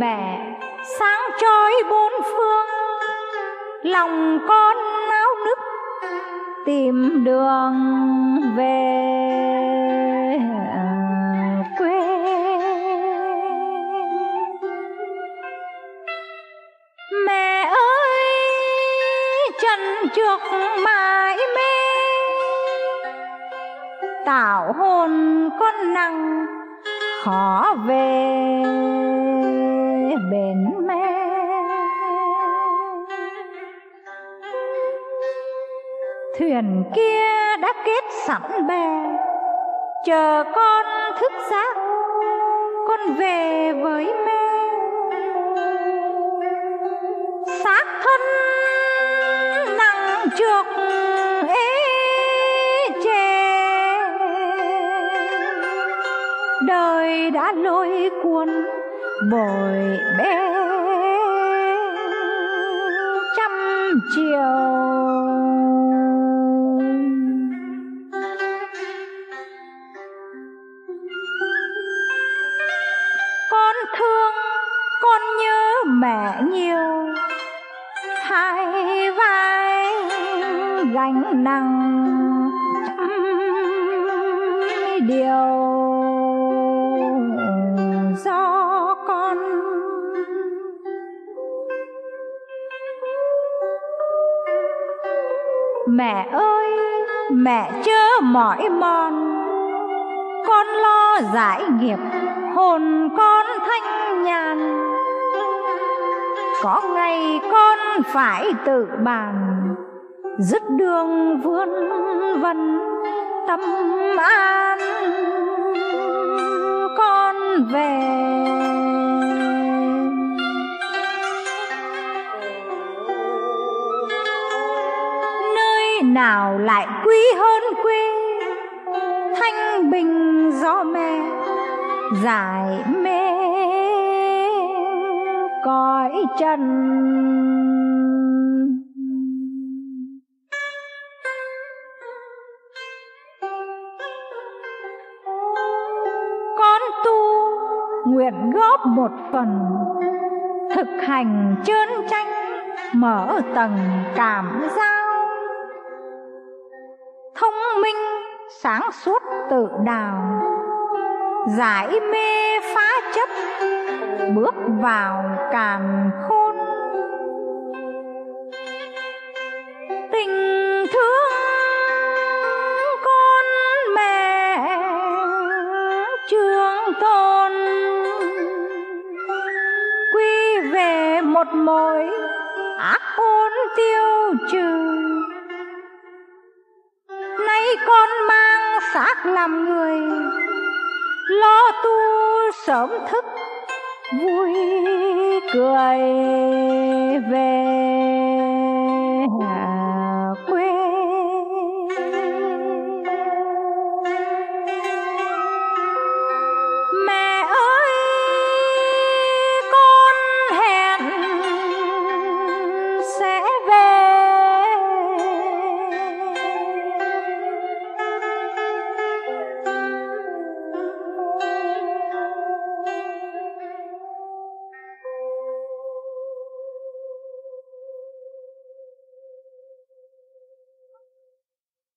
mẹ sáng trói bốn phương, lòng con náo nức, tìm đường về à, quê. Mẹ ơi, trần trược mãi mê tạo hồn con nặng, khó về bền mẹ thuyền kia đã kết sẵn bè, chờ con thức giấc, con về với mẹ xác thân nặng trược ế chê đời đã lôi cuốn bồi bé trăm chiều. Con thương, con nhớ mẹ nhiều. Hai vai gánh nặng trăm điều. Mẹ ơi, mẹ chớ mỏi mòn. Con lo giải nghiệp, hồn con thanh nhàn. Có ngày con phải tự bàn, dứt đường vươn vân tâm an. Con về nào lại quý hơn quê? Thanh bình gió mẹ giải mê cõi trần. Con tu nguyện góp một phần, thực hành trơn tranh mở tầng cảm giác. Sáng suốt tự đào. Giải mê phá chấp bước vào càn khôn. Tình thương con mẹ trường tôn quy về một mối ác ôn tiêu trừ. Nay con mang xác làm người. Lo tu sớm thức vui cười về.